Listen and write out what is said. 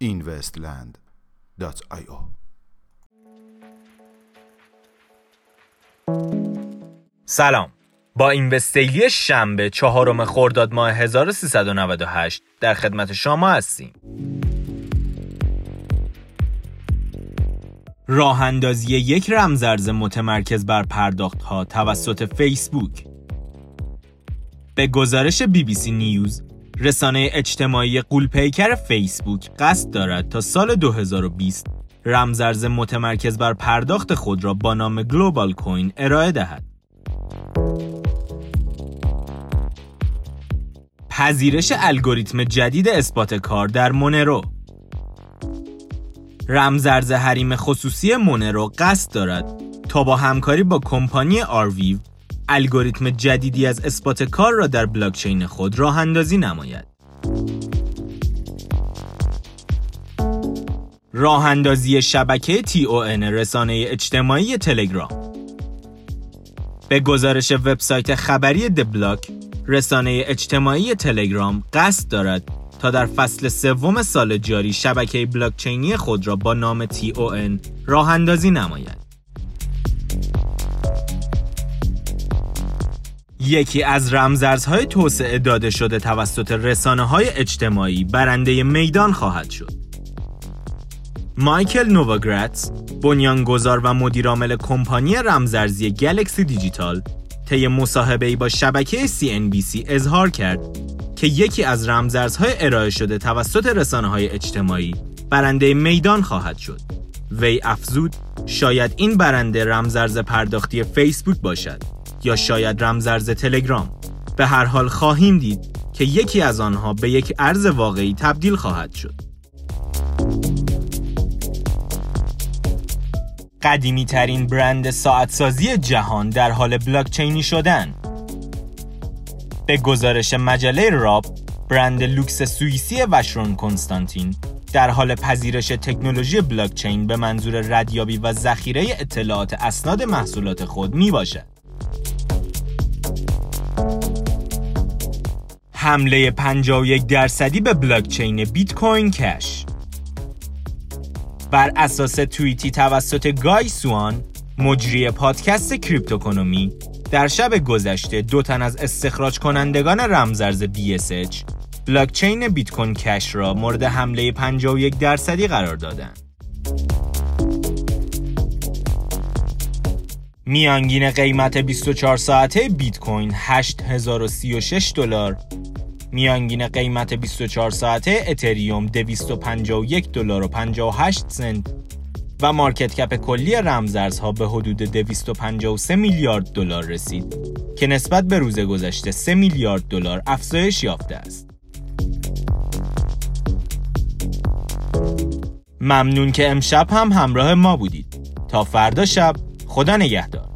investland.io سلام. با اینوستیلی شنبه چهارم خرداد ماه 1398 در خدمت شما هستیم. راه اندازی یک رمزرز متمرکز بر پرداخت ها توسط فیسبوک به گزارش بی بی سی نیوز رسانه اجتماعی قولپیکر فیسبوک قصد دارد تا سال 2020 رمزرز متمرکز بر پرداخت خود را با نام گلوبال کوین ارائه دهد. پذیرش الگوریتم جدید اثبات کار در مونرو رمزرز حریم خصوصی مونرو قصد دارد تا با همکاری با کمپانی آرویو الگوریتم جدیدی از اثبات کار را در بلاکچین خود راه اندازی نماید. راه اندازی شبکه TON رسانه اجتماعی تلگرام به گزارش وبسایت خبری دبلاک رسانه اجتماعی تلگرام قصد دارد تا در فصل سوم سال جاری شبکه بلاکچینی خود را با نام TON راه اندازی نماید. یکی از رمزارزهای توسعه داده شده توسط رسانه های اجتماعی برنده میدان خواهد شد. مایکل نوواگراتس، بنیانگذار و مدیرعامل کمپانی رمزارزی گلکسی دیجیتال، طی مصاحبه‌ای با شبکه CNBC اظهار کرد که یکی از رمزارزهای ارائه شده توسط رسانه های اجتماعی برنده میدان خواهد شد. وی افزود شاید این برنده رمزارز پرداختی فیسبوک باشد یا شاید رمزرز تلگرام. به هر حال خواهیم دید که یکی از آنها به یک ارز واقعی تبدیل خواهد شد. قدیمی ترین برند ساعتسازی جهان در حال بلاکچینی شدن. به گزارش مجله راب برند لوکس سوئیسی Vacheron Constantin در حال پذیرش تکنولوژی بلاکچین به منظور ردیابی و ذخیره اطلاعات اسناد محصولات خود می باشد. حمله 51 درصدی به بلاکچین Bitcoin Cash بر اساس توییتی توسط گای سوان مجری پادکست Cryptoconomy در شب گذشته دو تن از استخراج کنندگان رمزرز BSH بلاکچین بیت کوین کش را مورد حمله 51 درصدی قرار دادند. میانگین قیمت 24 ساعته بیت کوین 8036 دلار میانگین قیمت 24 ساعته اتریوم 251 دلار و 58 سنت و مارکت کپ کلی رمزارزها به حدود 253 میلیارد دلار رسید که نسبت به روز گذشته 3 میلیارد دلار افزایش یافته است. ممنون که امشب هم همراه ما بودید. تا فردا شب خدا نگهدار.